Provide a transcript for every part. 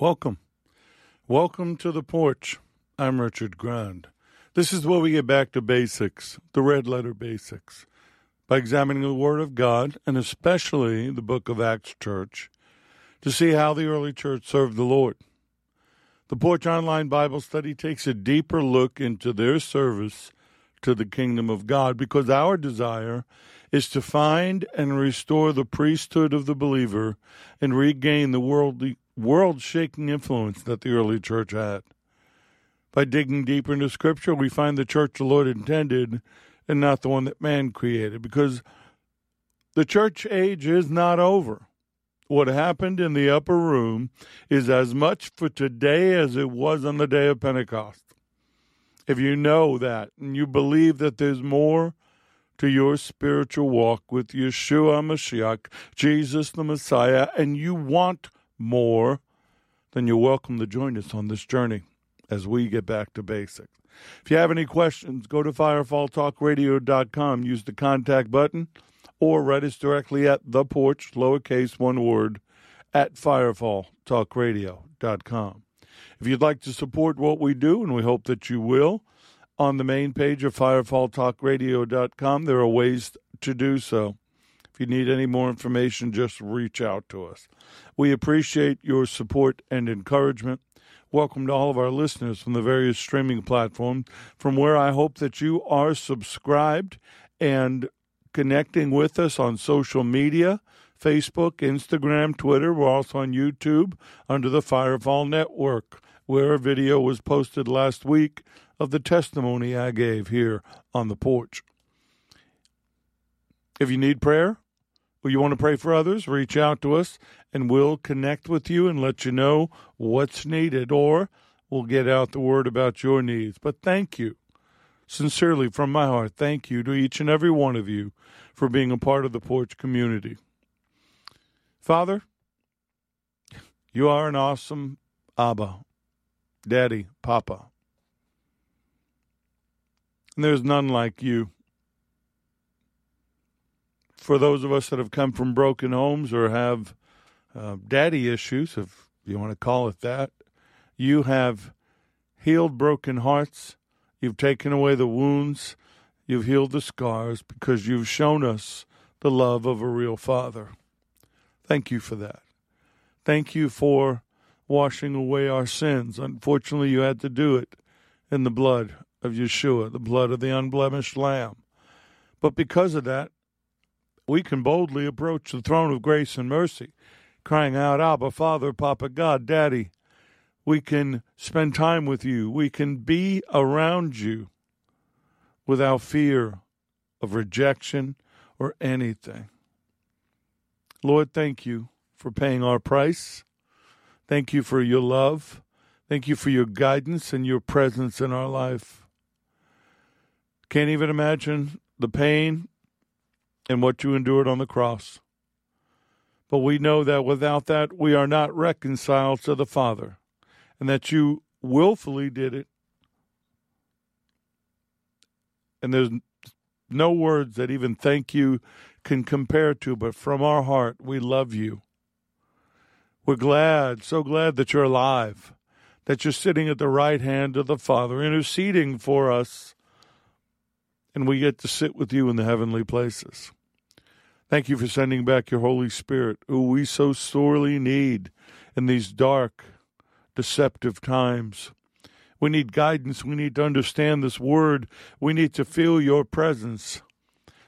Welcome. Welcome to the porch. I'm Richard Grand. This is where we get back to basics, the red letter basics, by examining the Word of God and especially the book of Acts Church to see how the early church served the Lord. The Porch Online Bible Study takes a deeper look into their service to the kingdom of God because our desire is to find and restore the priesthood of the believer and regain the worldly world shaking influence that the early church had. By digging deeper into Scripture, we find the church the Lord intended and not the one that man created, because the church age is not over. What happened in the upper room is as much for today as it was on the day of Pentecost. If you know that and you believe that there's more to your spiritual walk with Yeshua Mashiach, Jesus the Messiah, and you want more, then you're welcome to join us on this journey as we get back to basics. If you have any questions, go to firefalltalkradio.com, use the contact button, or write us directly at the porch, lowercase one word, at firefalltalkradio.com. If you'd like to support what we do, and we hope that you will, on the main page of firefalltalkradio.com, there are ways to do so. If you need any more information, just reach out to us. We appreciate your support and encouragement. Welcome to all of our listeners from the various streaming platforms, from where I hope that you are subscribed and connecting with us on social media Facebook, Instagram, Twitter. We're also on YouTube under the Firefall Network, where a video was posted last week of the testimony I gave here on the porch. If you need prayer, or you want to pray for others, reach out to us and we'll connect with you and let you know what's needed, or we'll get out the word about your needs. But thank you, sincerely from my heart, thank you to each and every one of you for being a part of the porch community. Father, you are an awesome Abba, Daddy, Papa. And there's none like you for those of us that have come from broken homes or have uh, daddy issues, if you want to call it that, you have healed broken hearts. You've taken away the wounds. You've healed the scars because you've shown us the love of a real father. Thank you for that. Thank you for washing away our sins. Unfortunately, you had to do it in the blood of Yeshua, the blood of the unblemished Lamb. But because of that, we can boldly approach the throne of grace and mercy, crying out, Abba, Father, Papa, God, Daddy. We can spend time with you. We can be around you without fear of rejection or anything. Lord, thank you for paying our price. Thank you for your love. Thank you for your guidance and your presence in our life. Can't even imagine the pain and what you endured on the cross. But we know that without that, we are not reconciled to the Father, and that you willfully did it. And there's no words that even thank you can compare to, but from our heart, we love you. We're glad, so glad that you're alive, that you're sitting at the right hand of the Father, interceding for us, and we get to sit with you in the heavenly places. Thank you for sending back your Holy Spirit, who we so sorely need in these dark, deceptive times. We need guidance. We need to understand this word. We need to feel your presence.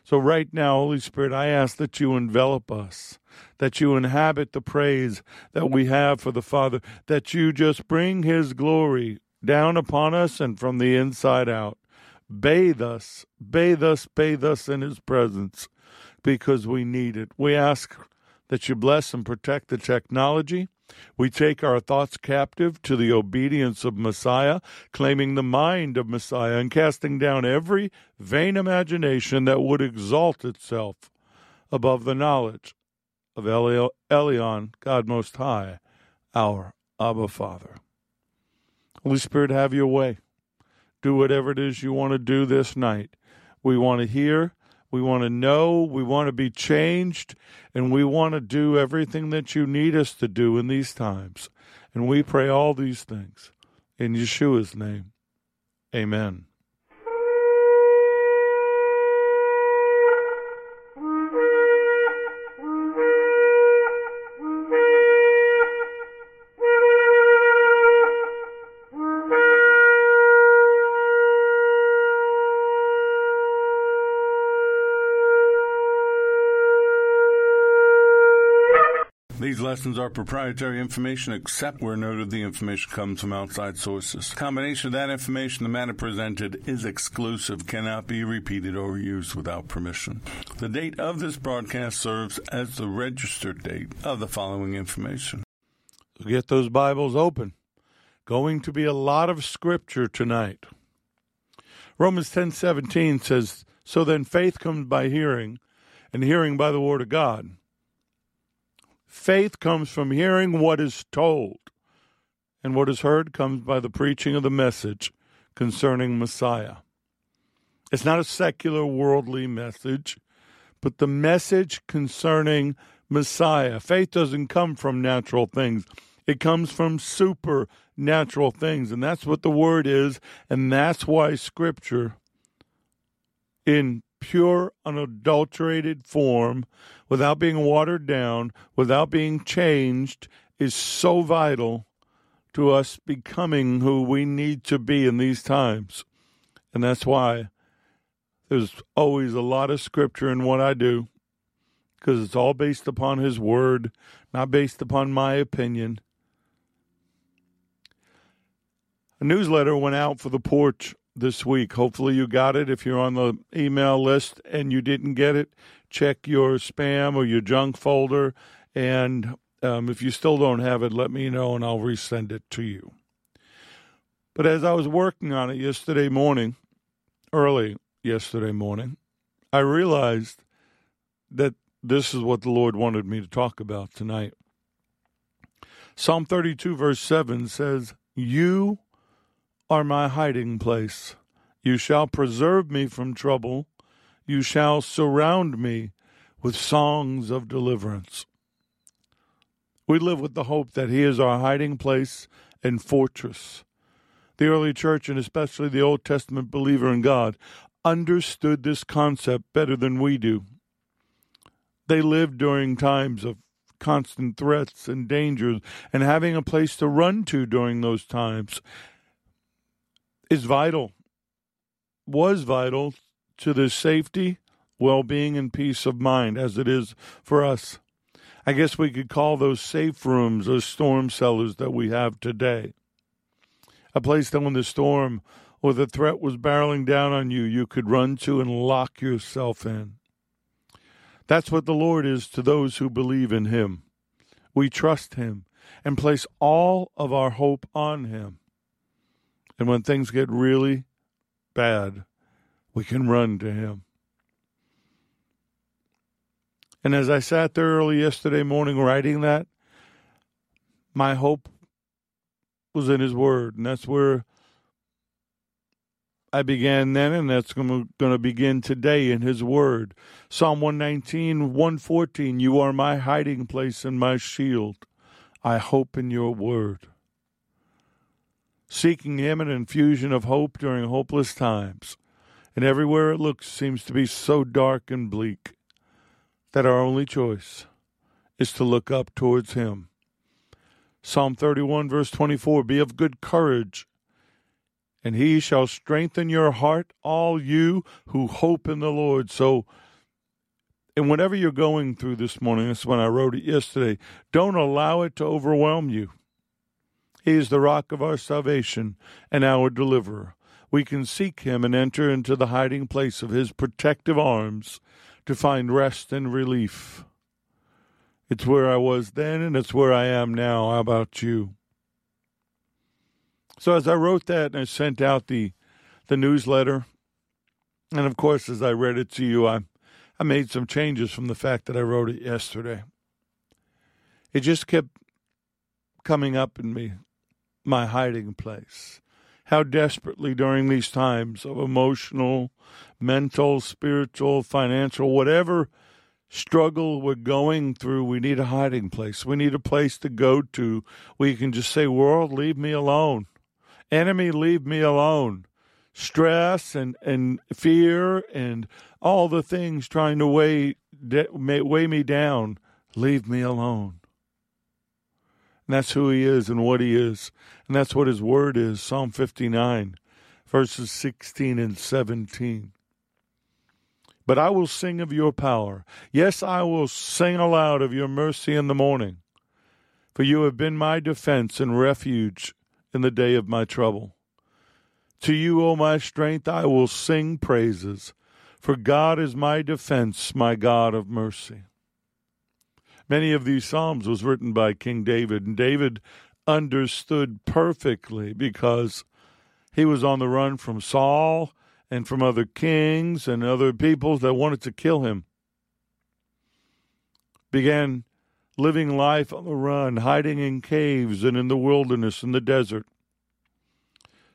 So, right now, Holy Spirit, I ask that you envelop us, that you inhabit the praise that we have for the Father, that you just bring his glory down upon us and from the inside out. Bathe us, bathe us, bathe us in his presence because we need it. We ask that you bless and protect the technology. We take our thoughts captive to the obedience of Messiah, claiming the mind of Messiah and casting down every vain imagination that would exalt itself above the knowledge of Elyon, God Most High, our Abba Father. Holy Spirit, have your way. Do whatever it is you want to do this night. We want to hear we want to know. We want to be changed. And we want to do everything that you need us to do in these times. And we pray all these things in Yeshua's name. Amen. Lessons are proprietary information except where noted the information comes from outside sources. Combination of that information, the matter presented is exclusive, cannot be repeated or used without permission. The date of this broadcast serves as the registered date of the following information. Get those Bibles open. Going to be a lot of scripture tonight. Romans 10:17 says, "So then faith comes by hearing, and hearing by the word of God." Faith comes from hearing what is told, and what is heard comes by the preaching of the message concerning Messiah. It's not a secular, worldly message, but the message concerning Messiah. Faith doesn't come from natural things, it comes from supernatural things. And that's what the word is, and that's why Scripture, in pure, unadulterated form, without being watered down, without being changed, is so vital to us becoming who we need to be in these times. And that's why there's always a lot of scripture in what I do, because it's all based upon His Word, not based upon my opinion. A newsletter went out for the porch this week. Hopefully, you got it. If you're on the email list and you didn't get it, check your spam or your junk folder. And um, if you still don't have it, let me know and I'll resend it to you. But as I was working on it yesterday morning, early yesterday morning, I realized that this is what the Lord wanted me to talk about tonight. Psalm 32, verse 7 says, You are my hiding place. You shall preserve me from trouble. You shall surround me with songs of deliverance. We live with the hope that He is our hiding place and fortress. The early church, and especially the Old Testament believer in God, understood this concept better than we do. They lived during times of constant threats and dangers, and having a place to run to during those times is vital, was vital to the safety, well being, and peace of mind as it is for us. I guess we could call those safe rooms those storm cellars that we have today. A place that when the storm or the threat was barreling down on you, you could run to and lock yourself in. That's what the Lord is to those who believe in Him. We trust Him and place all of our hope on Him. And when things get really bad, we can run to Him. And as I sat there early yesterday morning writing that, my hope was in His Word. And that's where I began then, and that's going to begin today in His Word. Psalm 119, 114 You are my hiding place and my shield. I hope in your Word seeking Him an infusion of hope during hopeless times. And everywhere it looks seems to be so dark and bleak that our only choice is to look up towards Him. Psalm 31, verse 24 Be of good courage, and He shall strengthen your heart, all you who hope in the Lord. So, and whatever you're going through this morning, that's when I wrote it yesterday, don't allow it to overwhelm you. He is the rock of our salvation and our deliverer. We can seek him and enter into the hiding place of his protective arms to find rest and relief. It's where I was then and it's where I am now. How about you? So as I wrote that and I sent out the the newsletter, and of course as I read it to you, I I made some changes from the fact that I wrote it yesterday. It just kept coming up in me my hiding place. How desperately during these times of emotional, mental, spiritual, financial, whatever struggle we're going through, we need a hiding place. We need a place to go to where you can just say, World, leave me alone. Enemy, leave me alone. Stress and, and fear and all the things trying to weigh, weigh me down, leave me alone. And that's who he is and what he is. And that's what his word is Psalm 59, verses 16 and 17. But I will sing of your power. Yes, I will sing aloud of your mercy in the morning. For you have been my defense and refuge in the day of my trouble. To you, O my strength, I will sing praises. For God is my defense, my God of mercy. Many of these psalms was written by King David, and David understood perfectly because he was on the run from Saul and from other kings and other peoples that wanted to kill him. Began living life on the run, hiding in caves and in the wilderness and the desert.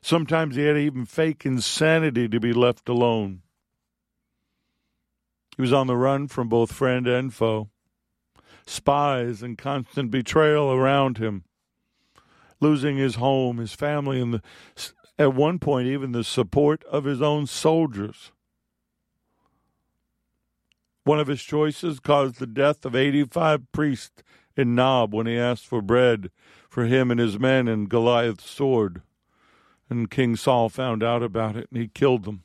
Sometimes he had to even fake insanity to be left alone. He was on the run from both friend and foe, spies and constant betrayal around him, losing his home, his family, and the at one point, even the support of his own soldiers. One of his choices caused the death of 85 priests in Nob when he asked for bread for him and his men and Goliath's sword. And King Saul found out about it and he killed them.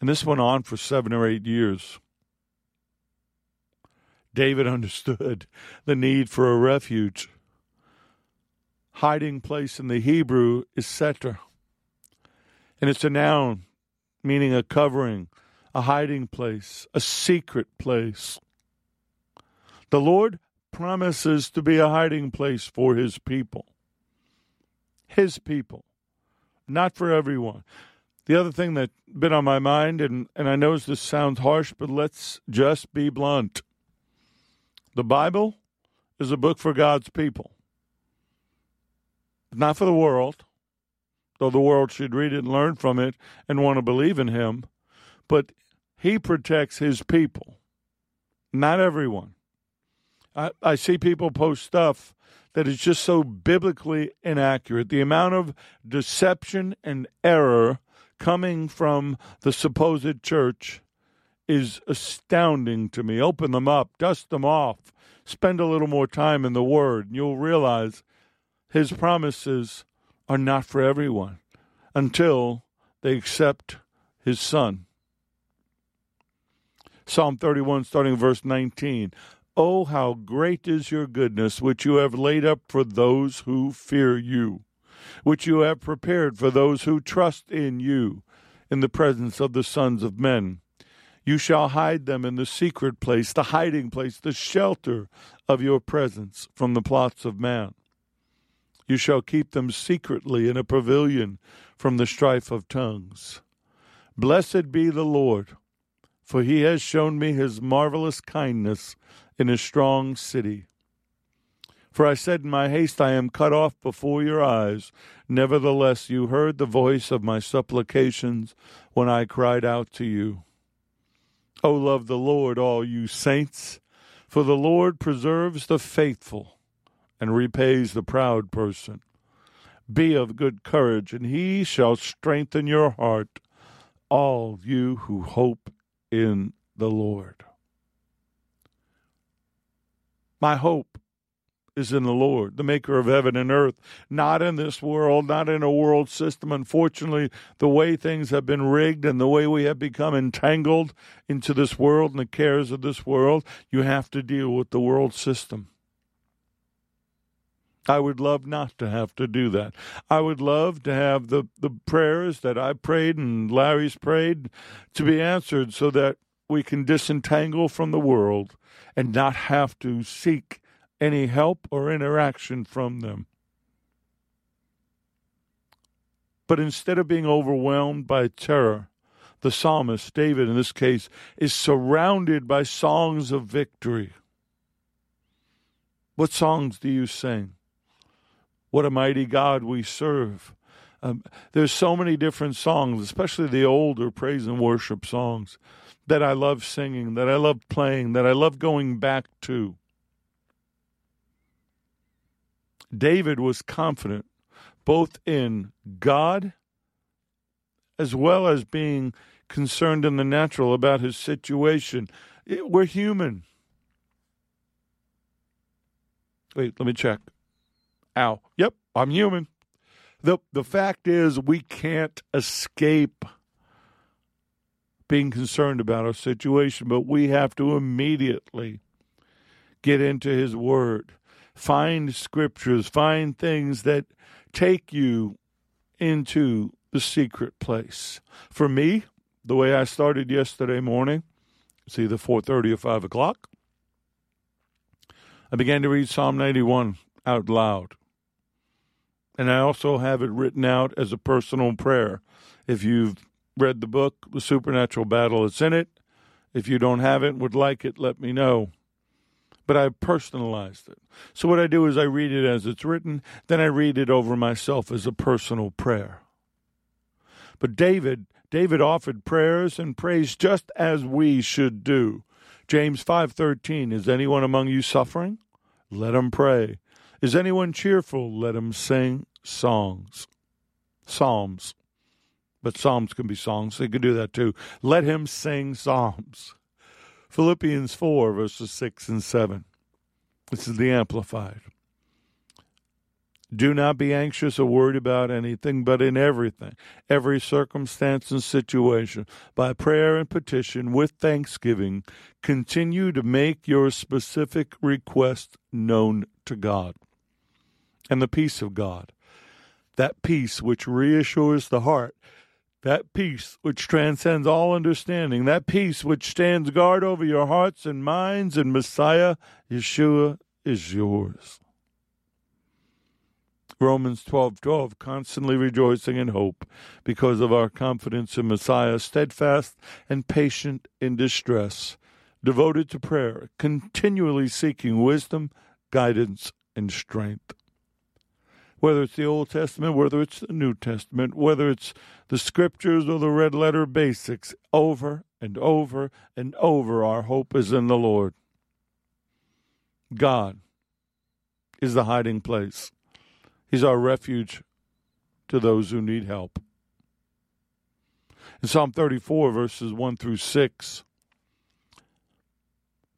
And this went on for seven or eight years. David understood the need for a refuge hiding place in the Hebrew is sether. And it's a noun meaning a covering, a hiding place, a secret place. The Lord promises to be a hiding place for his people. His people, not for everyone. The other thing that's been on my mind, and, and I know this sounds harsh, but let's just be blunt. The Bible is a book for God's people not for the world, though the world should read it and learn from it and want to believe in him, but he protects his people, not everyone. I, I see people post stuff that is just so biblically inaccurate. The amount of deception and error coming from the supposed church is astounding to me. Open them up, dust them off, spend a little more time in the Word, and you'll realize his promises are not for everyone until they accept his son. Psalm 31, starting verse 19. Oh, how great is your goodness, which you have laid up for those who fear you, which you have prepared for those who trust in you in the presence of the sons of men. You shall hide them in the secret place, the hiding place, the shelter of your presence from the plots of man. You shall keep them secretly in a pavilion from the strife of tongues. Blessed be the Lord, for he has shown me his marvelous kindness in a strong city. For I said in my haste, I am cut off before your eyes. Nevertheless, you heard the voice of my supplications when I cried out to you. O love the Lord, all you saints, for the Lord preserves the faithful and repays the proud person. Be of good courage, and he shall strengthen your heart, all you who hope in the Lord. My hope is in the Lord, the maker of heaven and earth, not in this world, not in a world system. Unfortunately, the way things have been rigged and the way we have become entangled into this world and the cares of this world, you have to deal with the world system. I would love not to have to do that. I would love to have the, the prayers that I prayed and Larry's prayed to be answered so that we can disentangle from the world and not have to seek any help or interaction from them. But instead of being overwhelmed by terror, the psalmist, David in this case, is surrounded by songs of victory. What songs do you sing? What a mighty God we serve. Um, there's so many different songs, especially the older praise and worship songs, that I love singing, that I love playing, that I love going back to. David was confident both in God as well as being concerned in the natural about his situation. It, we're human. Wait, let me check. Ow. Yep, I'm human. The the fact is we can't escape being concerned about our situation, but we have to immediately get into his word. Find scriptures, find things that take you into the secret place. For me, the way I started yesterday morning, it's either 4.30 or 5 o'clock, I began to read Psalm 91 out loud. And I also have it written out as a personal prayer. If you've read the book, The Supernatural Battle, it's in it. If you don't have it, would like it, let me know. But I've personalized it. So what I do is I read it as it's written, then I read it over myself as a personal prayer. But David, David offered prayers and praise just as we should do. James 5:13 Is anyone among you suffering? Let him pray. Is anyone cheerful? Let him sing songs. Psalms. But psalms can be songs. They can do that too. Let him sing psalms. Philippians 4, verses 6 and 7. This is the Amplified. Do not be anxious or worried about anything, but in everything, every circumstance and situation, by prayer and petition with thanksgiving, continue to make your specific request known to God. And the peace of God, that peace which reassures the heart, that peace which transcends all understanding, that peace which stands guard over your hearts and minds, and Messiah, Yeshua, is yours. Romans 12 12, constantly rejoicing in hope because of our confidence in Messiah, steadfast and patient in distress, devoted to prayer, continually seeking wisdom, guidance, and strength. Whether it's the Old Testament, whether it's the New Testament, whether it's the scriptures or the red letter basics, over and over and over, our hope is in the Lord. God is the hiding place. He's our refuge to those who need help. In Psalm 34, verses 1 through 6,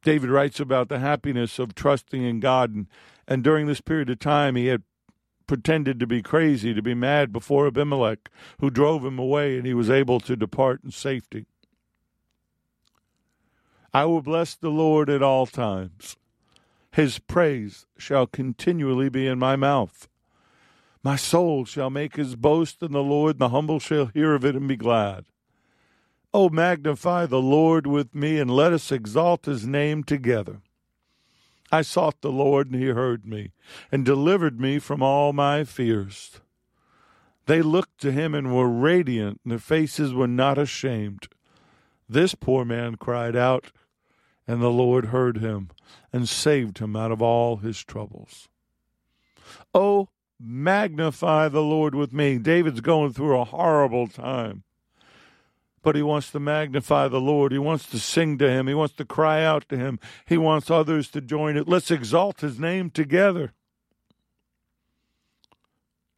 David writes about the happiness of trusting in God. And, and during this period of time, he had pretended to be crazy, to be mad before Abimelech, who drove him away, and he was able to depart in safety. I will bless the Lord at all times. His praise shall continually be in my mouth. My soul shall make his boast in the Lord, and the humble shall hear of it and be glad. Oh, magnify the Lord with me, and let us exalt his name together. I sought the Lord, and he heard me, and delivered me from all my fears. They looked to him and were radiant, and their faces were not ashamed. This poor man cried out, and the Lord heard him, and saved him out of all his troubles. Oh, Magnify the Lord with me. David's going through a horrible time. But he wants to magnify the Lord. He wants to sing to him. He wants to cry out to him. He wants others to join it. Let's exalt his name together.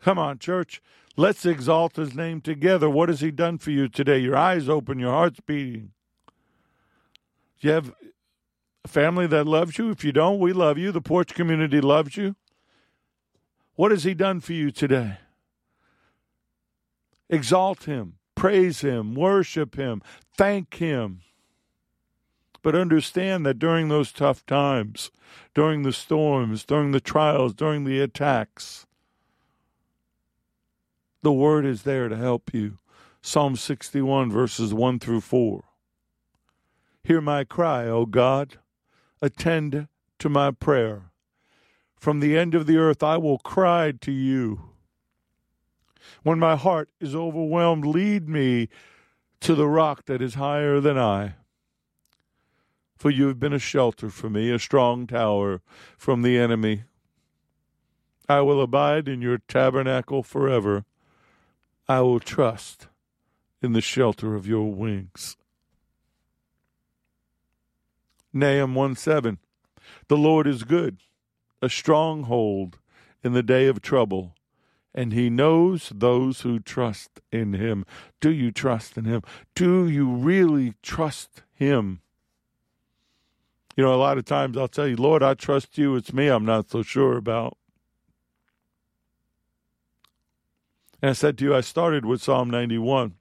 Come on, church. Let's exalt his name together. What has he done for you today? Your eyes open, your heart's beating. You have a family that loves you? If you don't, we love you. The porch community loves you. What has He done for you today? Exalt Him, praise Him, worship Him, thank Him. But understand that during those tough times, during the storms, during the trials, during the attacks, the Word is there to help you. Psalm 61, verses 1 through 4. Hear my cry, O God. Attend to my prayer. From the end of the earth I will cry to you. When my heart is overwhelmed, lead me to the rock that is higher than I. For you have been a shelter for me, a strong tower from the enemy. I will abide in your tabernacle forever. I will trust in the shelter of your wings. Nahum 1 7. The Lord is good, a stronghold in the day of trouble, and he knows those who trust in him. Do you trust in him? Do you really trust him? You know, a lot of times I'll tell you, Lord, I trust you. It's me I'm not so sure about. And I said to you, I started with Psalm 91,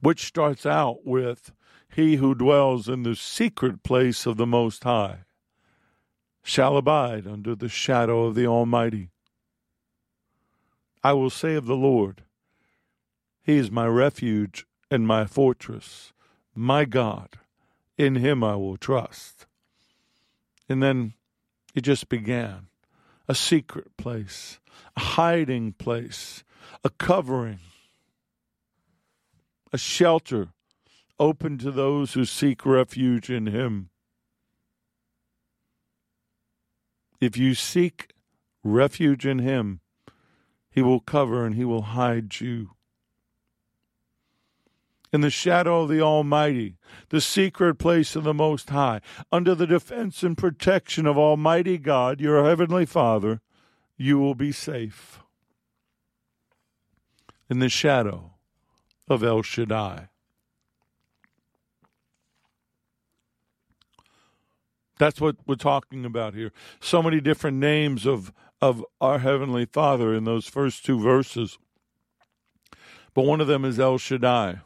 which starts out with, He who dwells in the secret place of the Most High shall abide under the shadow of the Almighty. I will say of the Lord, He is my refuge and my fortress, my God. In Him I will trust. And then it just began a secret place, a hiding place, a covering, a shelter open to those who seek refuge in Him. If you seek refuge in Him, He will cover and He will hide you. In the shadow of the Almighty, the secret place of the Most High, under the defense and protection of Almighty God, your Heavenly Father, you will be safe. In the shadow of El Shaddai. That's what we're talking about here. So many different names of, of our Heavenly Father in those first two verses. But one of them is El Shaddai,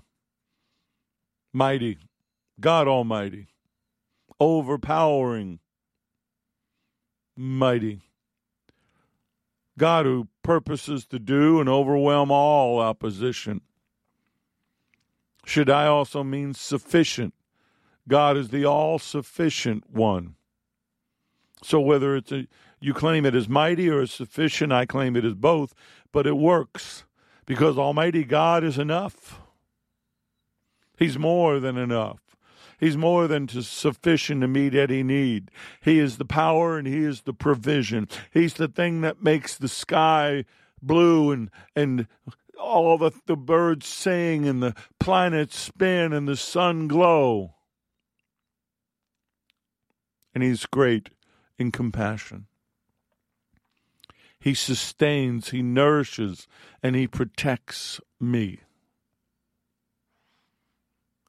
mighty, God Almighty, overpowering, mighty. God who purposes to do and overwhelm all opposition. Shaddai also means sufficient, God is the all sufficient one. So whether it's a, you claim it is mighty or as sufficient, I claim it is both, but it works because Almighty God is enough. He's more than enough. He's more than sufficient to meet any need. He is the power and He is the provision. He's the thing that makes the sky blue and and all the, the birds sing and the planets spin and the sun glow and He's great in compassion. He sustains, He nourishes, and He protects me.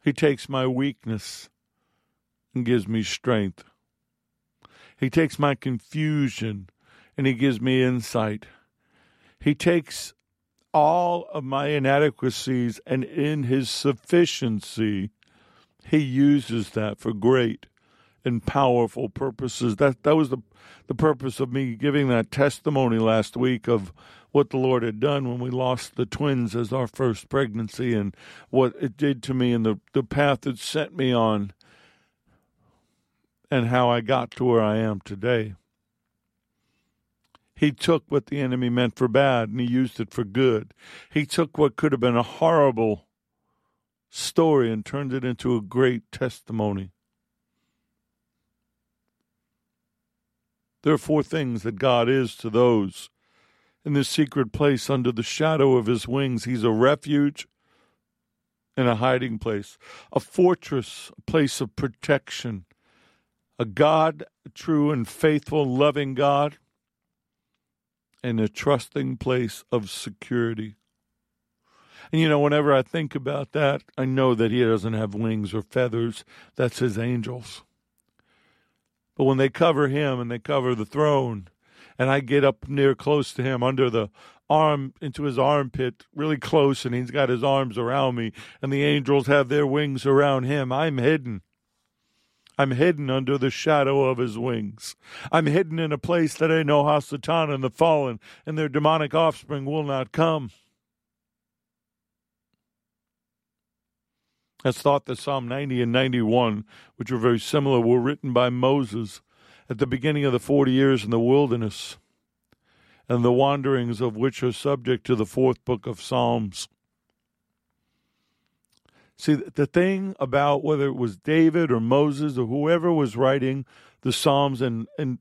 He takes my weakness and gives me strength. He takes my confusion and He gives me insight. He takes all of my inadequacies and in His sufficiency, He uses that for great and powerful purposes. That that was the the purpose of me giving that testimony last week of what the Lord had done when we lost the twins as our first pregnancy and what it did to me and the, the path it sent me on and how I got to where I am today. He took what the enemy meant for bad and he used it for good. He took what could have been a horrible story and turned it into a great testimony. There are four things that God is to those in this secret place under the shadow of his wings. He's a refuge and a hiding place, a fortress, a place of protection, a God, a true and faithful, loving God, and a trusting place of security. And you know, whenever I think about that, I know that he doesn't have wings or feathers. That's his angels. But when they cover him and they cover the throne, and I get up near close to him under the arm into his armpit, really close, and he's got his arms around me, and the angels have their wings around him, I'm hidden. I'm hidden under the shadow of his wings. I'm hidden in a place that I know how Satan and the fallen and their demonic offspring will not come. It's thought that Psalm 90 and 91, which are very similar, were written by Moses at the beginning of the 40 years in the wilderness, and the wanderings of which are subject to the fourth book of Psalms. See, the thing about whether it was David or Moses or whoever was writing the Psalms and, and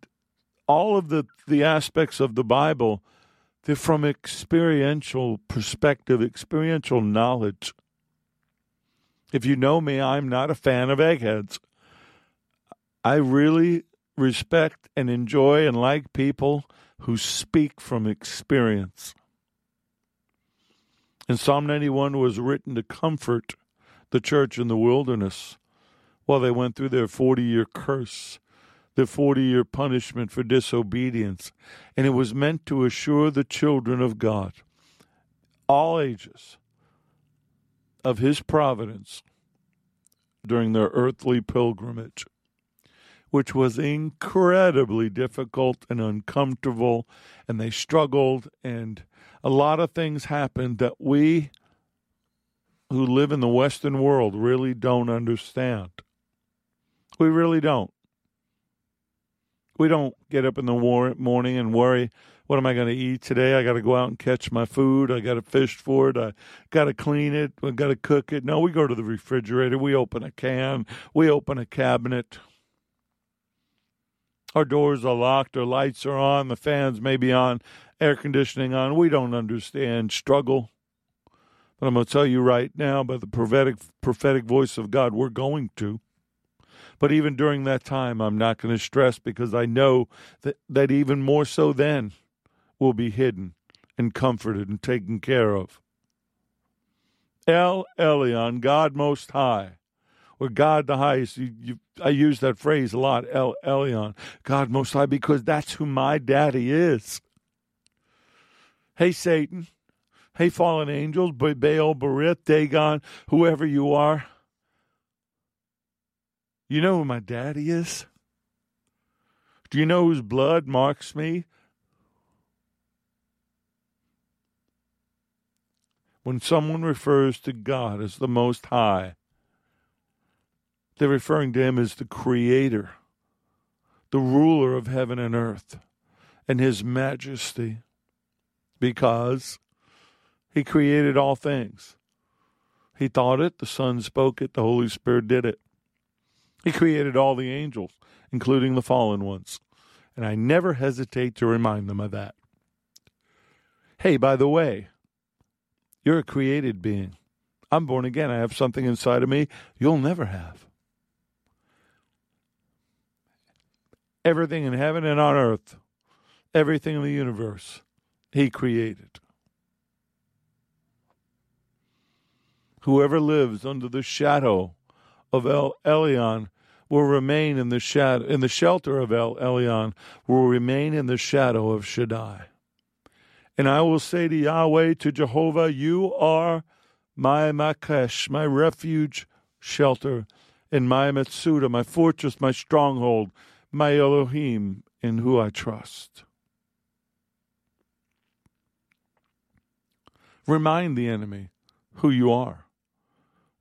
all of the, the aspects of the Bible, they're from experiential perspective, experiential knowledge. If you know me, I'm not a fan of eggheads. I really respect and enjoy and like people who speak from experience. And Psalm 91 was written to comfort the church in the wilderness while they went through their 40 year curse, their 40 year punishment for disobedience. And it was meant to assure the children of God, all ages, of His providence during their earthly pilgrimage which was incredibly difficult and uncomfortable, and they struggled, and a lot of things happened that we who live in the Western world really don't understand. We really don't. We don't get up in the morning and worry, what am I going to eat today? I got to go out and catch my food. I got to fish for it. I got to clean it. I got to cook it. No, we go to the refrigerator. We open a can. We open a cabinet. Our doors are locked, our lights are on, the fans may be on, air conditioning on. We don't understand struggle. But I'm going to tell you right now, by the prophetic, prophetic voice of God, we're going to. But even during that time, I'm not going to stress because I know that, that even more so then will be hidden and comforted and taken care of. El Elyon, God Most High, or God the highest. You, you, I use that phrase a lot, El Elyon, God Most High, because that's who my daddy is. Hey, Satan. Hey, fallen angels, Baal, Berith, Dagon, whoever you are. You know who my daddy is? Do you know whose blood marks me? When someone refers to God as the Most High, they're referring to him as the creator, the ruler of heaven and earth, and his majesty, because he created all things. He thought it, the Son spoke it, the Holy Spirit did it. He created all the angels, including the fallen ones. And I never hesitate to remind them of that. Hey, by the way, you're a created being. I'm born again. I have something inside of me you'll never have. everything in heaven and on earth, everything in the universe, He created. Whoever lives under the shadow of El Elyon will remain in the shadow in the shelter of El Elyon will remain in the shadow of Shaddai. And I will say to Yahweh, to Jehovah, You are my Makesh, my refuge, shelter, and my Metsuda, my fortress, my stronghold, my Elohim in who I trust. Remind the enemy who you are.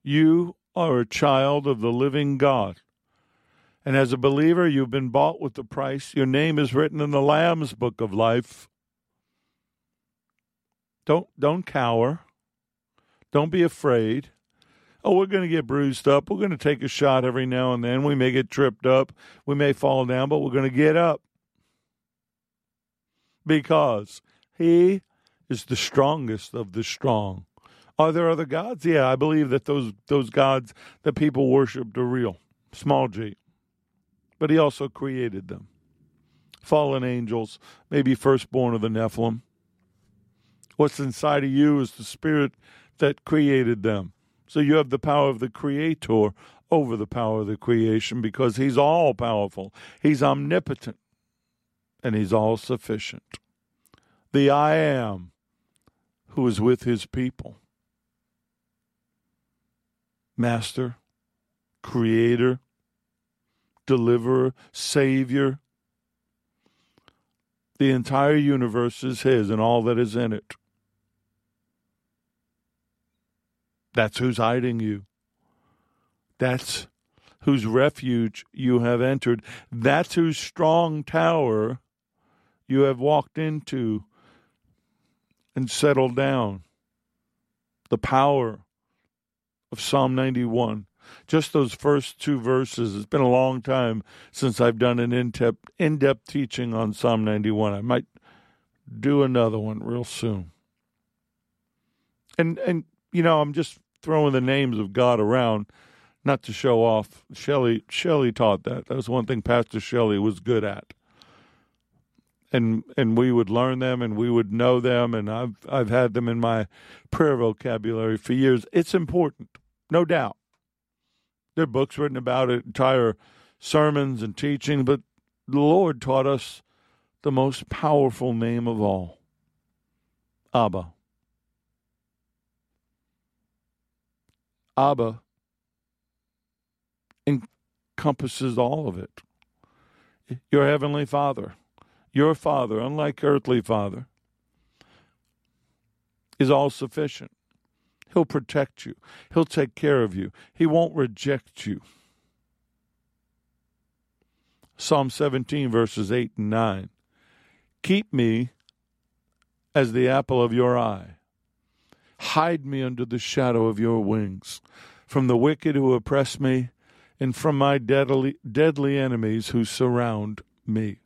You are a child of the living God. And as a believer, you've been bought with the price. Your name is written in the Lamb's book of life. Don't don't cower. Don't be afraid oh, we're going to get bruised up. We're going to take a shot every now and then. We may get tripped up. We may fall down, but we're going to get up because He is the strongest of the strong. Are there other gods? Yeah, I believe that those those gods that people worshiped are real, small g. But He also created them. Fallen angels, maybe firstborn of the Nephilim. What's inside of you is the spirit that created them. So you have the power of the Creator over the power of the creation because He's all powerful, He's omnipotent, and He's all sufficient. The I am who is with His people. Master, Creator, Deliverer, Savior. The entire universe is His and all that is in it. That's who's hiding you. That's whose refuge you have entered. That's whose strong tower you have walked into and settled down. The power of Psalm 91. Just those first two verses. It's been a long time since I've done an in-depth, in-depth teaching on Psalm 91. I might do another one real soon. And and you know, I'm just throwing the names of God around, not to show off. Shelley Shelley taught that. That was one thing Pastor Shelley was good at. And and we would learn them and we would know them and I've I've had them in my prayer vocabulary for years. It's important, no doubt. There are books written about it, entire sermons and teaching, but the Lord taught us the most powerful name of all. Abba. Abba encompasses all of it. Your heavenly Father, your Father, unlike earthly Father, is all sufficient. He'll protect you, He'll take care of you, He won't reject you. Psalm 17, verses 8 and 9. Keep me as the apple of your eye. Hide me under the shadow of your wings from the wicked who oppress me and from my deadly, deadly enemies who surround me.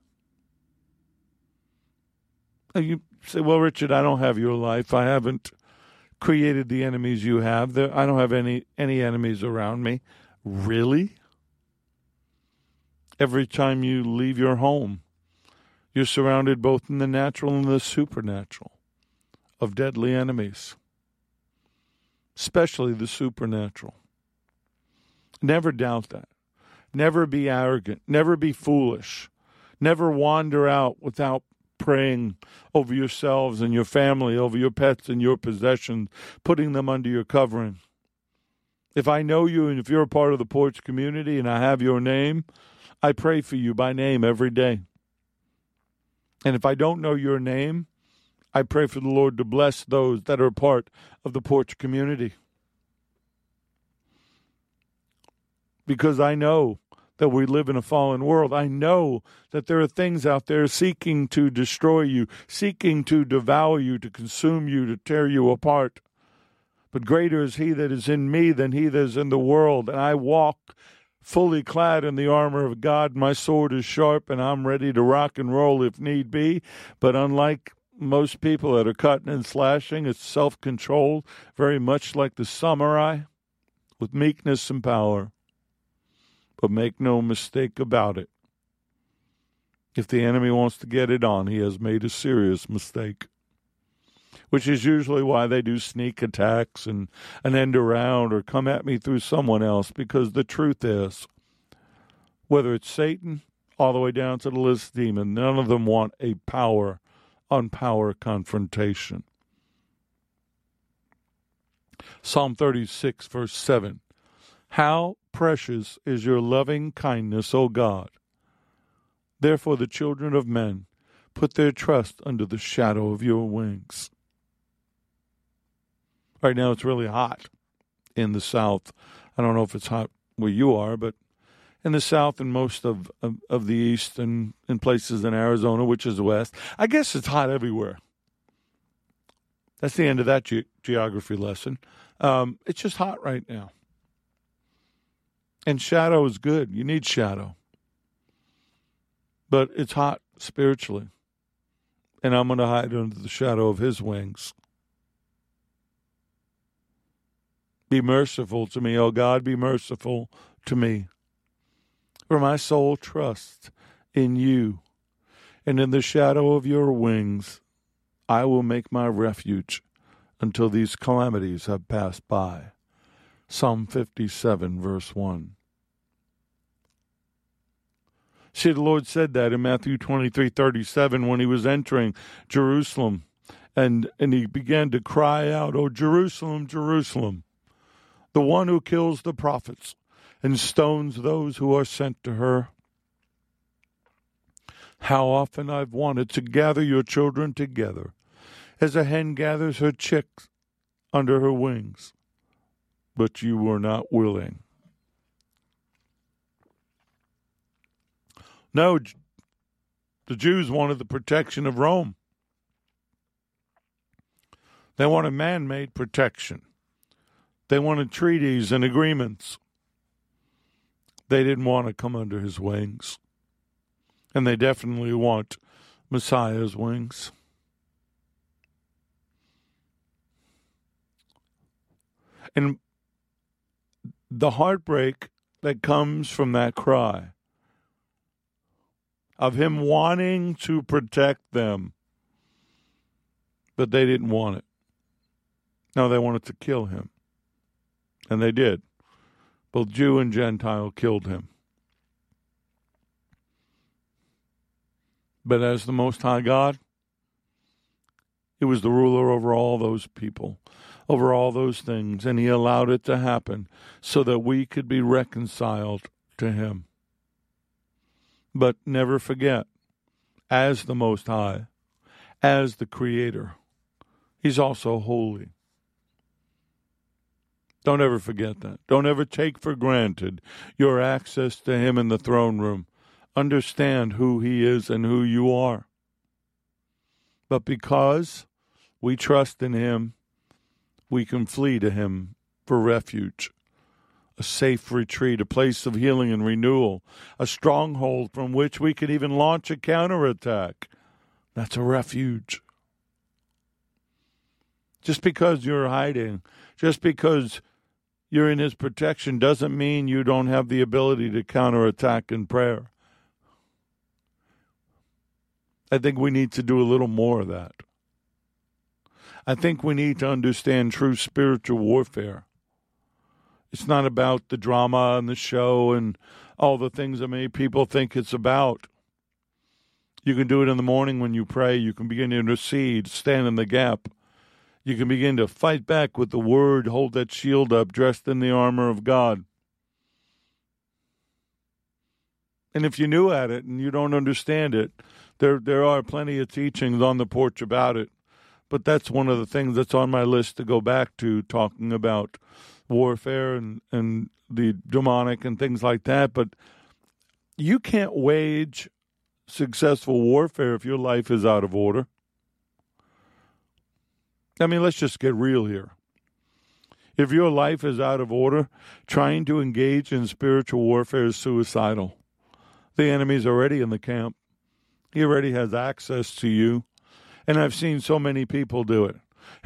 You say, well, Richard, I don't have your life. I haven't created the enemies you have. I don't have any, any enemies around me. Really? Every time you leave your home, you're surrounded both in the natural and the supernatural of deadly enemies, especially the supernatural. Never doubt that. Never be arrogant. Never be foolish. Never wander out without praying over yourselves and your family, over your pets and your possessions, putting them under your covering. If I know you and if you're a part of the porch community and I have your name, I pray for you by name every day. And if I don't know your name, I pray for the Lord to bless those that are part of the porch community. Because I know that we live in a fallen world. I know that there are things out there seeking to destroy you, seeking to devour you, to consume you, to tear you apart. But greater is he that is in me than he that is in the world. And I walk fully clad in the armor of God. My sword is sharp and I'm ready to rock and roll if need be. But unlike most people that are cutting and slashing, it's self controlled, very much like the samurai, with meekness and power. But make no mistake about it. If the enemy wants to get it on, he has made a serious mistake. Which is usually why they do sneak attacks and an end around or come at me through someone else, because the truth is, whether it's Satan all the way down to the list demon, none of them want a power on power confrontation. Psalm 36, verse 7. How precious is your loving kindness, O God! Therefore, the children of men put their trust under the shadow of your wings. Right now, it's really hot in the South. I don't know if it's hot where you are, but in the South and most of, of, of the East and in places in Arizona, which is the West, I guess it's hot everywhere. That's the end of that ge- geography lesson. Um, it's just hot right now. And shadow is good. You need shadow. But it's hot spiritually. And I'm going to hide under the shadow of his wings. Be merciful to me, O God, be merciful to me. For my soul trusts in you, and in the shadow of your wings I will make my refuge until these calamities have passed by. Psalm 57, verse 1. See, the Lord said that in Matthew 23, 37 when he was entering Jerusalem. And, and he began to cry out, Oh, Jerusalem, Jerusalem, the one who kills the prophets and stones those who are sent to her. How often I've wanted to gather your children together as a hen gathers her chicks under her wings, but you were not willing. No, the Jews wanted the protection of Rome. They wanted man made protection. They wanted treaties and agreements. They didn't want to come under his wings. And they definitely want Messiah's wings. And the heartbreak that comes from that cry of him wanting to protect them, but they didn't want it. No, they wanted to kill him. And they did. Both Jew and Gentile killed him. But as the Most High God, He was the ruler over all those people, over all those things, and He allowed it to happen so that we could be reconciled to Him. But never forget, as the Most High, as the Creator, He's also holy. Don't ever forget that. Don't ever take for granted your access to Him in the throne room. Understand who He is and who you are. But because we trust in Him, we can flee to Him for refuge, a safe retreat, a place of healing and renewal, a stronghold from which we can even launch a counterattack. That's a refuge. Just because you're hiding, just because you're in his protection doesn't mean you don't have the ability to counterattack in prayer. I think we need to do a little more of that. I think we need to understand true spiritual warfare. It's not about the drama and the show and all the things that many people think it's about. You can do it in the morning when you pray. You can begin to intercede, stand in the gap. You can begin to fight back with the word, hold that shield up, dressed in the armor of God. And if you're new at it and you don't understand it, there there are plenty of teachings on the porch about it. But that's one of the things that's on my list to go back to talking about warfare and, and the demonic and things like that. But you can't wage successful warfare if your life is out of order. I mean, let's just get real here. If your life is out of order, trying to engage in spiritual warfare is suicidal. The enemy's already in the camp, he already has access to you. And I've seen so many people do it.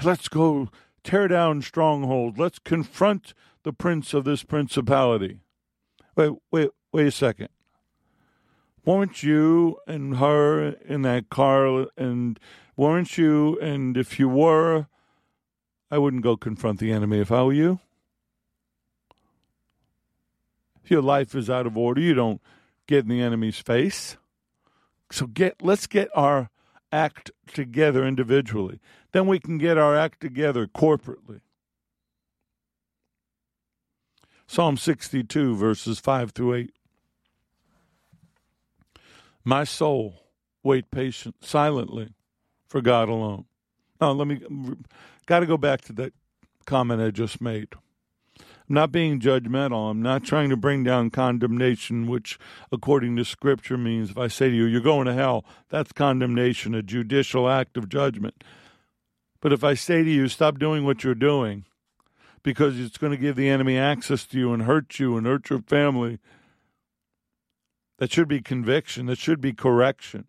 Let's go tear down strongholds. Let's confront the prince of this principality. Wait, wait, wait a second. Weren't you and her in that car and weren't you? And if you were, I wouldn't go confront the enemy if I were you. If your life is out of order, you don't get in the enemy's face. So get let's get our act together individually. Then we can get our act together corporately. Psalm 62 verses 5 through 8. My soul wait patient silently for God alone. Now, let me got to go back to that comment I just made. I'm not being judgmental. I'm not trying to bring down condemnation, which, according to Scripture, means if I say to you, you're going to hell, that's condemnation, a judicial act of judgment. But if I say to you, stop doing what you're doing because it's going to give the enemy access to you and hurt you and hurt your family, that should be conviction, that should be correction.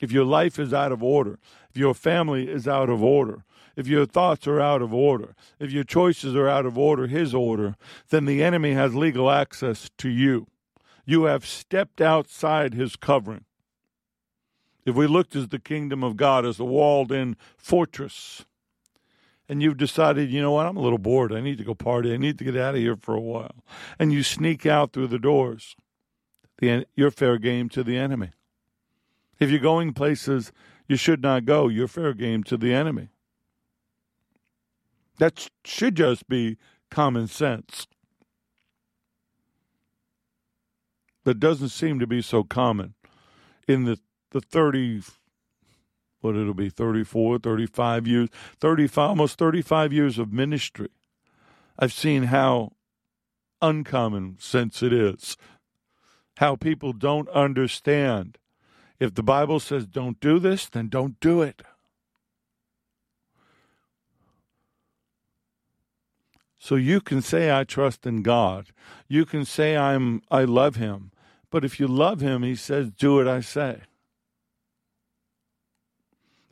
If your life is out of order, if your family is out of order, if your thoughts are out of order, if your choices are out of order, his order, then the enemy has legal access to you. You have stepped outside his covering. If we looked at the kingdom of God as a walled in fortress, and you've decided, you know what, I'm a little bored. I need to go party. I need to get out of here for a while. And you sneak out through the doors, the, you're fair game to the enemy. If you're going places you should not go, you're fair game to the enemy. That should just be common sense. But doesn't seem to be so common in the, the 30, what it'll be, 34, 35 years, 35, almost 35 years of ministry. I've seen how uncommon sense it is, how people don't understand. If the Bible says don't do this, then don't do it. So you can say I trust in God. You can say I'm I love him. But if you love him, he says do what I say.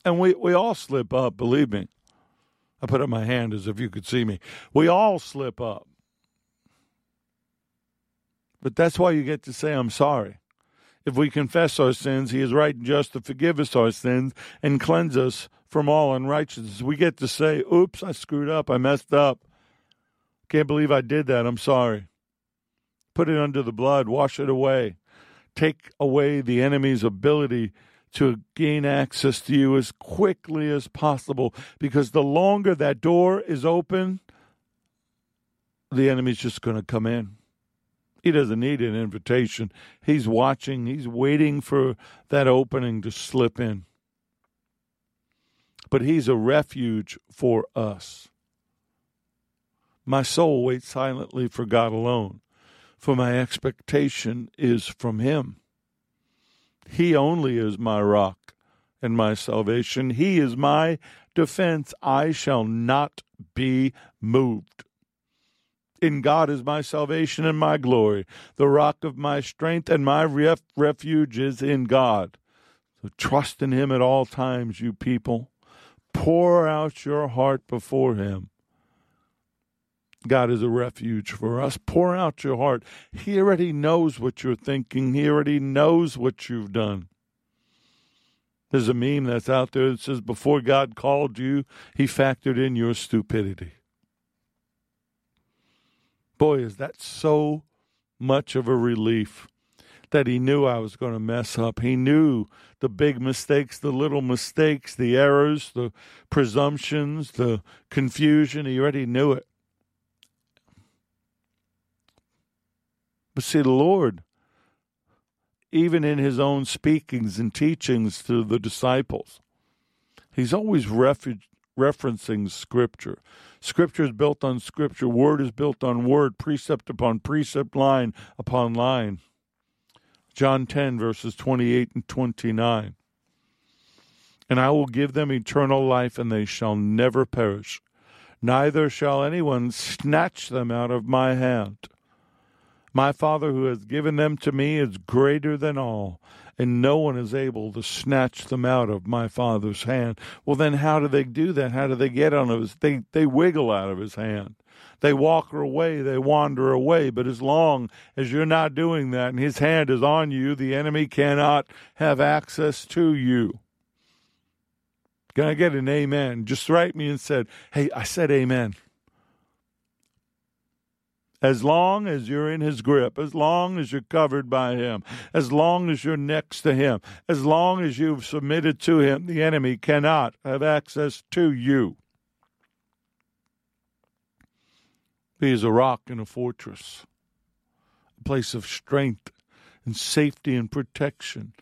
And we, we all slip up, believe me. I put up my hand as if you could see me. We all slip up. But that's why you get to say, I'm sorry. If we confess our sins, He is right and just to forgive us our sins and cleanse us from all unrighteousness. We get to say, Oops, I screwed up. I messed up. Can't believe I did that. I'm sorry. Put it under the blood, wash it away. Take away the enemy's ability to gain access to you as quickly as possible because the longer that door is open, the enemy's just going to come in. He doesn't need an invitation. He's watching, he's waiting for that opening to slip in. But he's a refuge for us. My soul waits silently for God alone, for my expectation is from him. He only is my rock and my salvation. He is my defense. I shall not be moved. In God is my salvation and my glory. The rock of my strength and my ref- refuge is in God. So trust in Him at all times, you people. Pour out your heart before Him. God is a refuge for us. Pour out your heart. He already knows what you're thinking, He already knows what you've done. There's a meme that's out there that says, Before God called you, He factored in your stupidity. Boy, is that so much of a relief that he knew I was going to mess up. He knew the big mistakes, the little mistakes, the errors, the presumptions, the confusion. He already knew it. But see, the Lord, even in his own speakings and teachings to the disciples, he's always refu- referencing Scripture. Scripture is built on Scripture, Word is built on Word, precept upon precept, line upon line. John 10, verses 28 and 29. And I will give them eternal life, and they shall never perish, neither shall anyone snatch them out of my hand. My Father who has given them to me is greater than all, and no one is able to snatch them out of my Father's hand. Well, then how do they do that? How do they get out of his? They they wiggle out of his hand. They walk away, they wander away. But as long as you're not doing that and his hand is on you, the enemy cannot have access to you. Can I get an amen? Just write me and said, Hey, I said amen as long as you're in his grip, as long as you're covered by him, as long as you're next to him, as long as you've submitted to him, the enemy cannot have access to you. He is a rock and a fortress, a place of strength and safety and protection,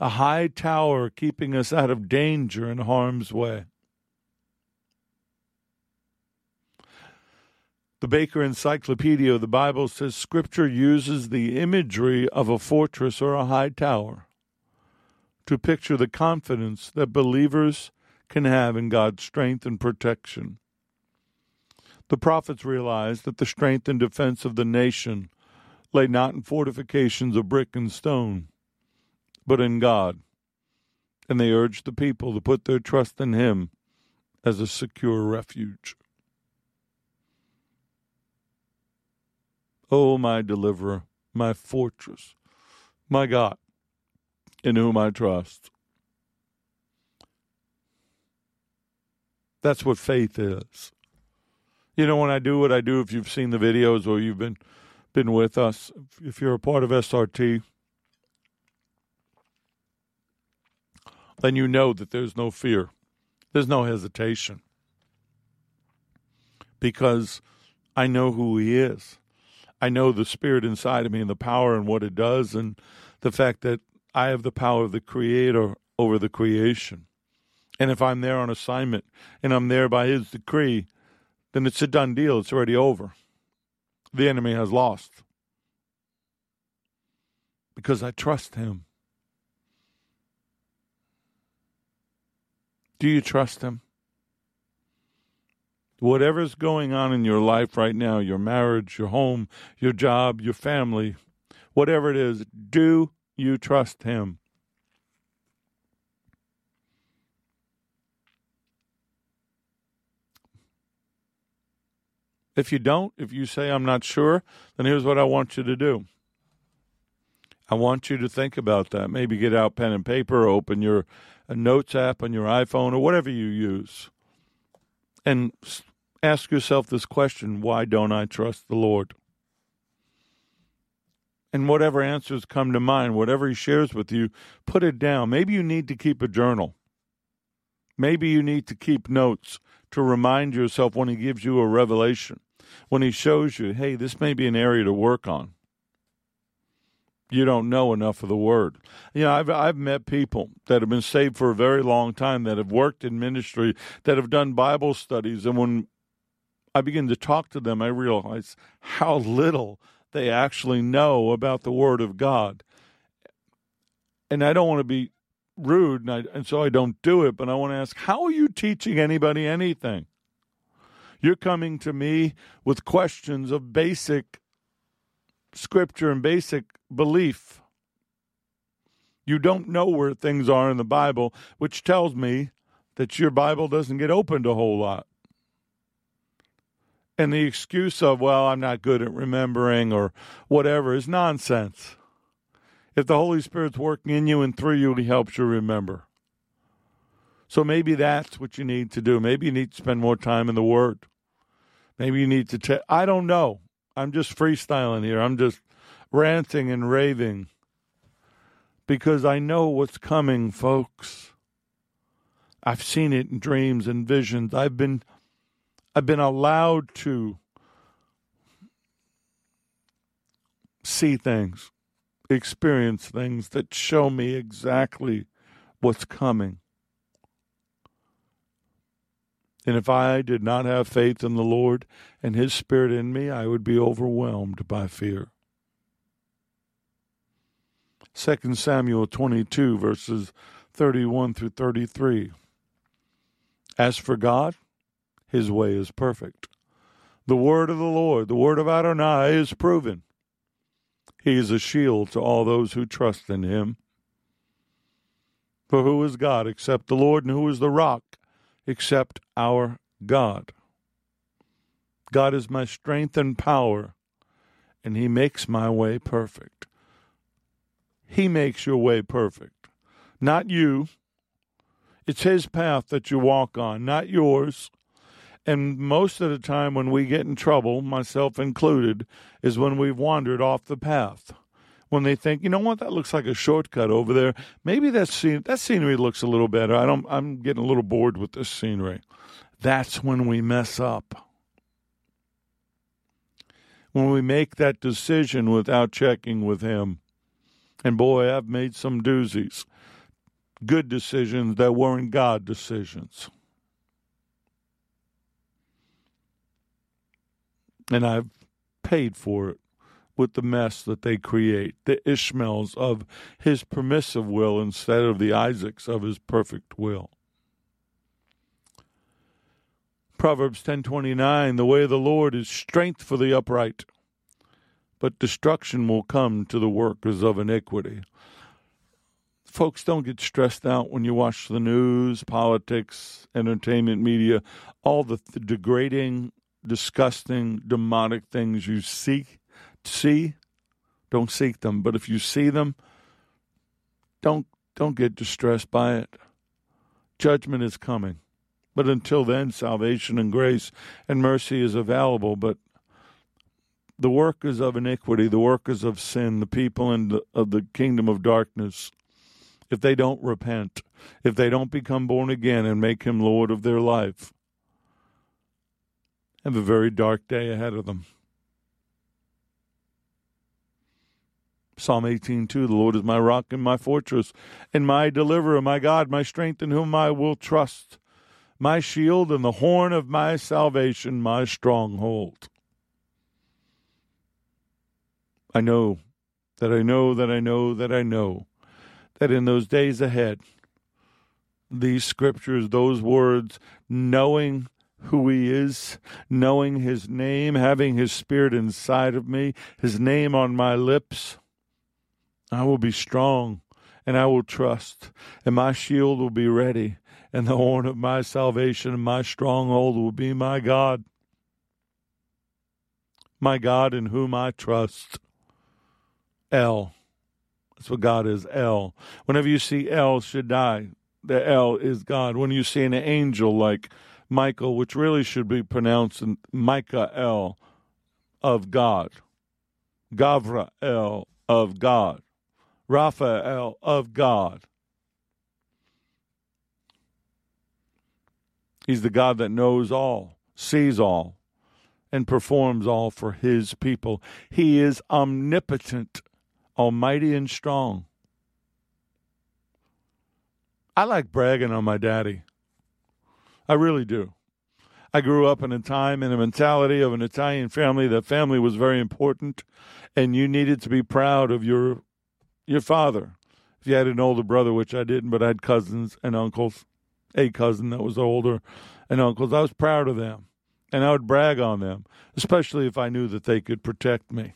a high tower keeping us out of danger and harm's way. The Baker Encyclopedia of the Bible says Scripture uses the imagery of a fortress or a high tower to picture the confidence that believers can have in God's strength and protection. The prophets realized that the strength and defense of the nation lay not in fortifications of brick and stone, but in God. And they urged the people to put their trust in Him as a secure refuge. Oh, my deliverer, my fortress, my God, in whom I trust. That's what faith is. You know, when I do what I do, if you've seen the videos or you've been been with us, if you're a part of SRT, then you know that there's no fear, there's no hesitation, because I know who He is. I know the spirit inside of me and the power and what it does, and the fact that I have the power of the Creator over the creation. And if I'm there on assignment and I'm there by His decree, then it's a done deal. It's already over. The enemy has lost because I trust Him. Do you trust Him? Whatever's going on in your life right now, your marriage, your home, your job, your family, whatever it is, do you trust Him? If you don't, if you say, I'm not sure, then here's what I want you to do. I want you to think about that. Maybe get out pen and paper, open your uh, notes app on your iPhone or whatever you use, and ask yourself this question Why don't I trust the Lord? And whatever answers come to mind, whatever He shares with you, put it down. Maybe you need to keep a journal. Maybe you need to keep notes to remind yourself when He gives you a revelation, when He shows you, hey, this may be an area to work on you don't know enough of the word. You know, I've I've met people that have been saved for a very long time that have worked in ministry, that have done Bible studies, and when I begin to talk to them, I realize how little they actually know about the Word of God. And I don't want to be rude, and, I, and so I don't do it, but I want to ask, how are you teaching anybody anything? You're coming to me with questions of basic scripture and basic belief. You don't know where things are in the Bible, which tells me that your Bible doesn't get opened a whole lot. And the excuse of, well, I'm not good at remembering or whatever is nonsense. If the Holy Spirit's working in you and through you, He helps you remember. So maybe that's what you need to do. Maybe you need to spend more time in the Word. Maybe you need to. I don't know. I'm just freestyling here. I'm just ranting and raving because I know what's coming, folks. I've seen it in dreams and visions. I've been I've been allowed to see things, experience things that show me exactly what's coming. And if I did not have faith in the Lord and His Spirit in me, I would be overwhelmed by fear. 2 Samuel 22, verses 31 through 33. As for God, His way is perfect. The word of the Lord, the word of Adonai, is proven. He is a shield to all those who trust in Him. For who is God except the Lord, and who is the rock except our God. God is my strength and power, and He makes my way perfect. He makes your way perfect, not you. It's His path that you walk on, not yours. And most of the time, when we get in trouble, myself included, is when we've wandered off the path when they think, you know what, that looks like a shortcut over there. Maybe that scene that scenery looks a little better. I don't I'm getting a little bored with this scenery. That's when we mess up. When we make that decision without checking with him. And boy, I've made some doozies. Good decisions that weren't God decisions. And I've paid for it with the mess that they create, the Ishmaels of his permissive will instead of the Isaacs of his perfect will. Proverbs 10:29 The way of the Lord is strength for the upright, but destruction will come to the workers of iniquity. Folks, don't get stressed out when you watch the news, politics, entertainment media, all the th- degrading, disgusting, demonic things you see see, don't seek them. But if you see them, don't don't get distressed by it. Judgment is coming. But until then, salvation and grace and mercy is available. But the workers of iniquity, the workers of sin, the people in the, of the kingdom of darkness, if they don't repent, if they don't become born again and make him Lord of their life, have a very dark day ahead of them. Psalm 18:2 The Lord is my rock and my fortress and my deliverer, my God, my strength in whom I will trust, my shield and the horn of my salvation, my stronghold. I know that I know that I know that I know that in those days ahead, these scriptures, those words, knowing who he is, knowing his name, having his spirit inside of me, his name on my lips, I will be strong and I will trust, and my shield will be ready, and the horn of my salvation and my stronghold will be my God. my God in whom I trust. El. That's what God is, El. Whenever you see El Shaddai, the El is God. When you see an angel like Michael, which really should be pronounced Micah El, of God, Gavra El of God, Raphael of God. He's the God that knows all, sees all, and performs all for his people. He is omnipotent, almighty, and strong. I like bragging on my daddy. I really do. I grew up in a time in a mentality of an Italian family that family was very important and you needed to be proud of your your father. If you had an older brother, which I didn't, but I had cousins and uncles, a cousin that was older and uncles, I was proud of them. And I would brag on them, especially if I knew that they could protect me.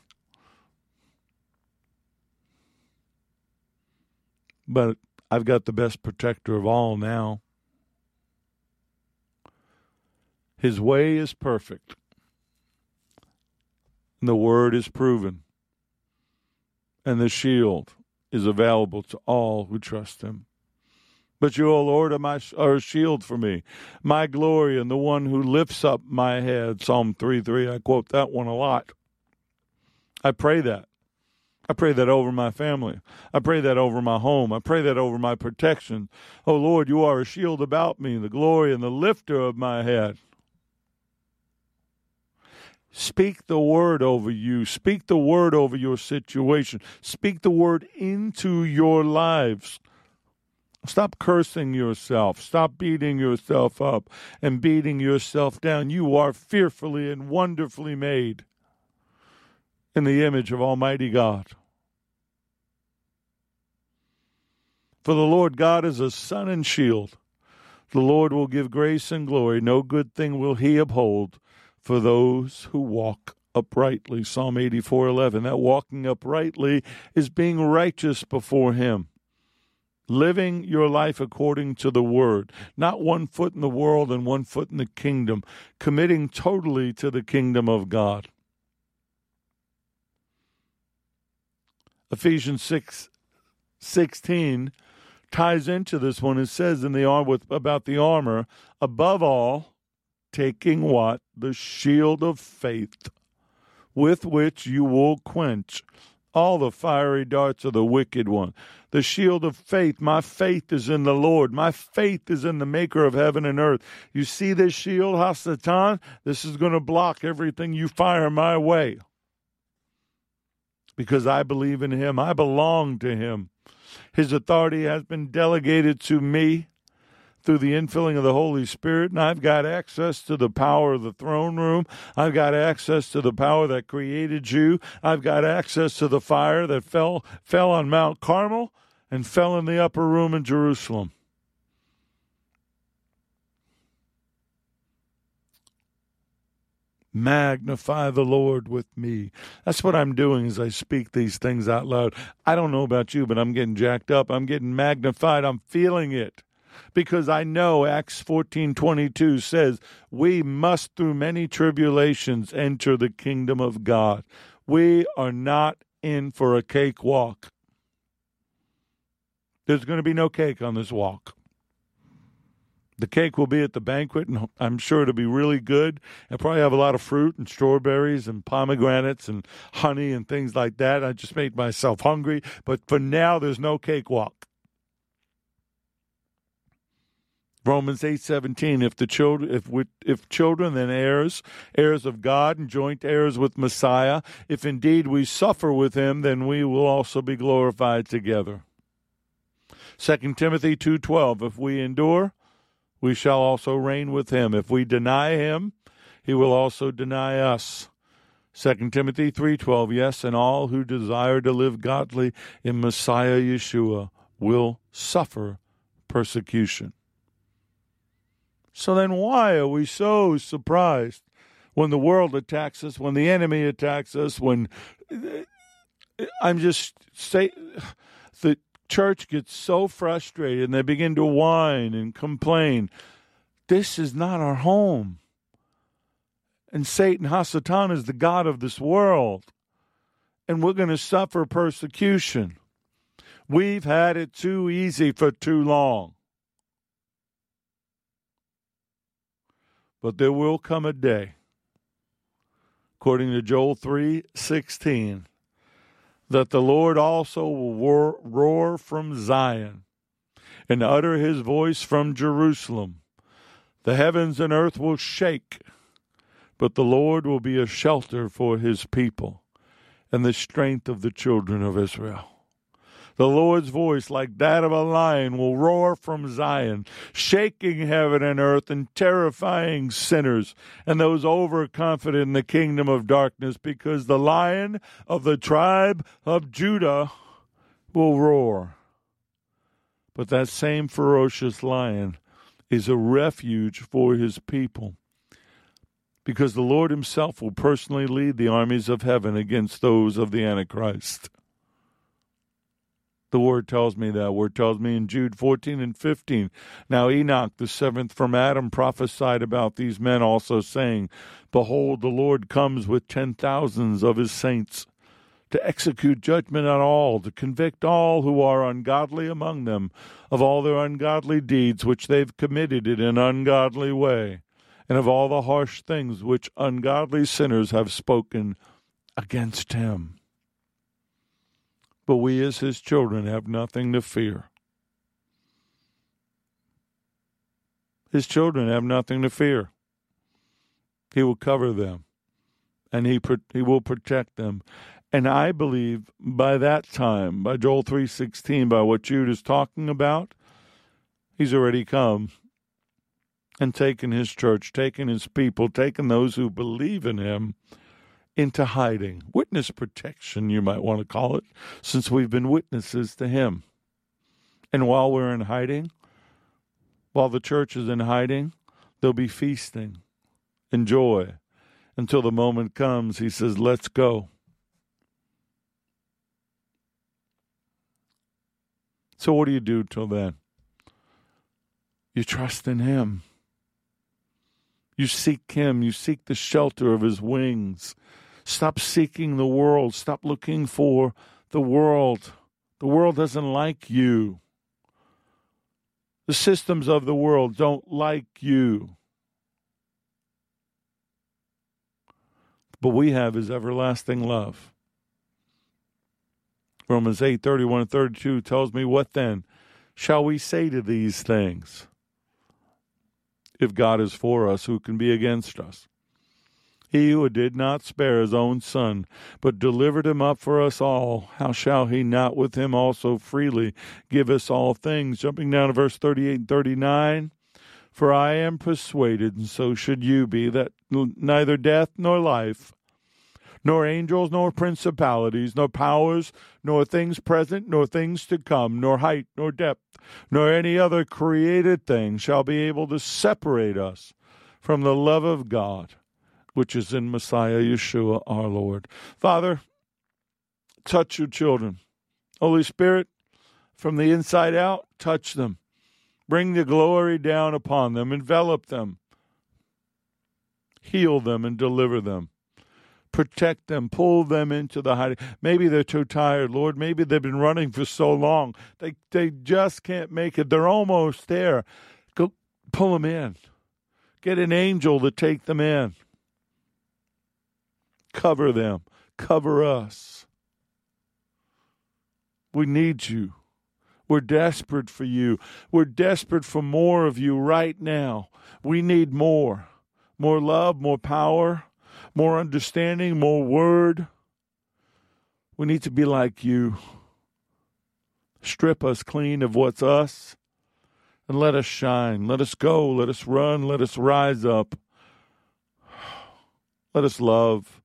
But I've got the best protector of all now. His way is perfect. The word is proven. And the shield is available to all who trust him. But you, O Lord, are, my, are a shield for me, my glory, and the one who lifts up my head. Psalm 3 3. I quote that one a lot. I pray that. I pray that over my family. I pray that over my home. I pray that over my protection. Oh Lord, you are a shield about me, the glory and the lifter of my head. Speak the word over you. Speak the word over your situation. Speak the word into your lives. Stop cursing yourself. Stop beating yourself up and beating yourself down. You are fearfully and wonderfully made in the image of Almighty God. For the Lord God is a sun and shield. The Lord will give grace and glory. No good thing will he uphold for those who walk uprightly. Psalm 84:11. That walking uprightly is being righteous before him. Living your life according to the word, not one foot in the world and one foot in the kingdom, committing totally to the kingdom of God. Ephesians 6 16 ties into this one. It says in the arm with about the armor, above all, taking what? The shield of faith, with which you will quench all the fiery darts of the wicked one. The shield of faith. My faith is in the Lord. My faith is in the maker of heaven and earth. You see this shield, Hasatan? This is going to block everything you fire my way. Because I believe in him. I belong to him. His authority has been delegated to me through the infilling of the Holy Spirit, and I've got access to the power of the throne room. I've got access to the power that created you. I've got access to the fire that fell fell on Mount Carmel and fell in the upper room in Jerusalem. Magnify the Lord with me. That's what I'm doing as I speak these things out loud. I don't know about you, but I'm getting jacked up. I'm getting magnified. I'm feeling it because I know Acts 14:22 says, "We must through many tribulations enter the kingdom of God." We are not in for a cakewalk. There's going to be no cake on this walk. The cake will be at the banquet, and I'm sure it'll be really good. And probably have a lot of fruit and strawberries and pomegranates and honey and things like that. I just made myself hungry. But for now, there's no cakewalk. Romans 8:17 if the children if we, if children then heirs heirs of God and joint heirs with Messiah. If indeed we suffer with him then we will also be glorified together. 2 Timothy 2:12 if we endure we shall also reign with him. If we deny him he will also deny us. 2 Timothy 3:12 yes and all who desire to live godly in Messiah Yeshua will suffer persecution so then, why are we so surprised when the world attacks us, when the enemy attacks us, when uh, I'm just say the church gets so frustrated and they begin to whine and complain. This is not our home. And Satan, Hasatan, is the God of this world. And we're going to suffer persecution. We've had it too easy for too long. But there will come a day, according to Joel 3 16, that the Lord also will roar, roar from Zion and utter his voice from Jerusalem. The heavens and earth will shake, but the Lord will be a shelter for his people and the strength of the children of Israel. The Lord's voice, like that of a lion, will roar from Zion, shaking heaven and earth and terrifying sinners and those overconfident in the kingdom of darkness, because the lion of the tribe of Judah will roar. But that same ferocious lion is a refuge for his people because the Lord himself will personally lead the armies of heaven against those of the Antichrist. The word tells me that. Word tells me in Jude 14 and 15. Now Enoch, the seventh from Adam, prophesied about these men also, saying, Behold, the Lord comes with ten thousands of his saints to execute judgment on all, to convict all who are ungodly among them of all their ungodly deeds which they've committed in an ungodly way, and of all the harsh things which ungodly sinners have spoken against him. But we, as his children, have nothing to fear. His children have nothing to fear. He will cover them, and he, he will protect them. And I believe by that time, by Joel 3:16, by what Jude is talking about, he's already come and taken his church, taken his people, taken those who believe in him into hiding. Witness protection, you might want to call it, since we've been witnesses to him. And while we're in hiding, while the church is in hiding, there'll be feasting and joy until the moment comes. He says, Let's go. So, what do you do till then? You trust in Him. You seek Him. You seek the shelter of His wings. Stop seeking the world. Stop looking for the world. The world doesn't like you. The systems of the world don't like you. But we have His everlasting love. Romans 8 31 and 32 tells me, What then shall we say to these things? If God is for us, who can be against us? He who did not spare his own son, but delivered him up for us all, how shall he not with him also freely give us all things? Jumping down to verse 38 and 39. For I am persuaded, and so should you be, that neither death nor life, nor angels, nor principalities, nor powers, nor things present, nor things to come, nor height, nor depth, nor any other created thing shall be able to separate us from the love of God, which is in Messiah Yeshua our Lord. Father, touch your children. Holy Spirit, from the inside out, touch them. Bring the glory down upon them, envelop them, heal them, and deliver them protect them, pull them into the hiding. Maybe they're too tired, Lord. Maybe they've been running for so long. They they just can't make it. They're almost there. Go pull them in. Get an angel to take them in. Cover them. Cover us. We need you. We're desperate for you. We're desperate for more of you right now. We need more. More love, more power, more understanding, more word. We need to be like you. Strip us clean of what's us and let us shine. Let us go. Let us run. Let us rise up. Let us love.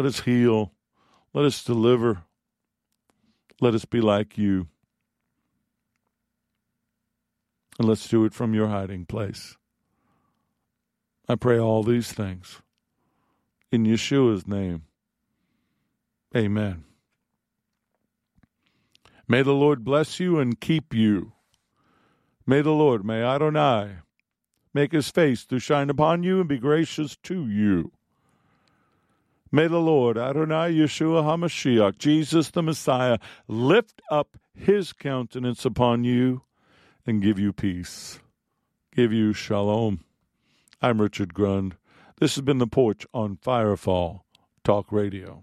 Let us heal. Let us deliver. Let us be like you. And let's do it from your hiding place. I pray all these things in Yeshua's name. Amen. May the Lord bless you and keep you. May the Lord, may Adonai, make his face to shine upon you and be gracious to you. May the Lord, Adonai Yeshua HaMashiach, Jesus the Messiah, lift up his countenance upon you and give you peace, give you shalom. I'm Richard Grund. This has been The Porch on Firefall Talk Radio.